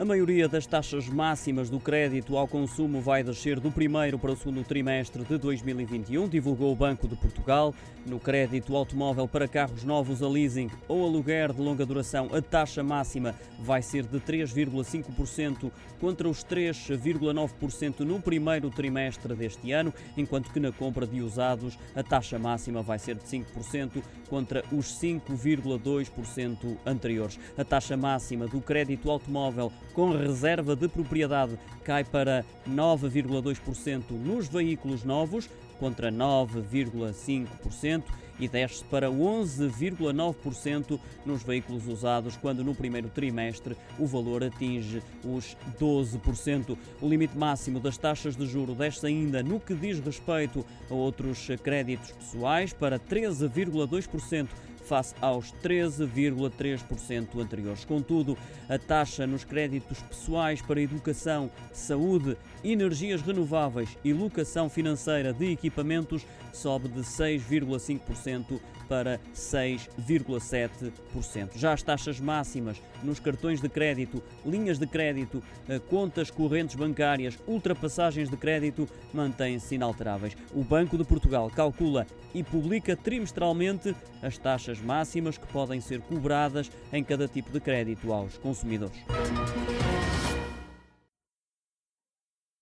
A maioria das taxas máximas do crédito ao consumo vai descer do primeiro para o segundo trimestre de 2021, divulgou o Banco de Portugal. No crédito automóvel para carros novos a leasing ou aluguer de longa duração, a taxa máxima vai ser de 3,5% contra os 3,9% no primeiro trimestre deste ano, enquanto que na compra de usados a taxa máxima vai ser de 5% contra os 5,2% anteriores. A taxa máxima do crédito automóvel com reserva de propriedade. Cai para 9,2% nos veículos novos, contra 9,5% e desce para 11,9% nos veículos usados, quando no primeiro trimestre o valor atinge os 12%. O limite máximo das taxas de juro desce ainda no que diz respeito a outros créditos pessoais para 13,2% face aos 13,3% anteriores. Contudo, a taxa nos créditos pessoais para educação, saúde, energias renováveis e locação financeira de equipamentos sobe de 6,5% para 6,7%. Já as taxas máximas nos cartões de crédito, linhas de crédito, eh, contas correntes bancárias, ultrapassagens de crédito mantêm-se inalteráveis. O Banco de Portugal calcula e publica trimestralmente as taxas máximas que podem ser cobradas em cada tipo de crédito aos consumidores.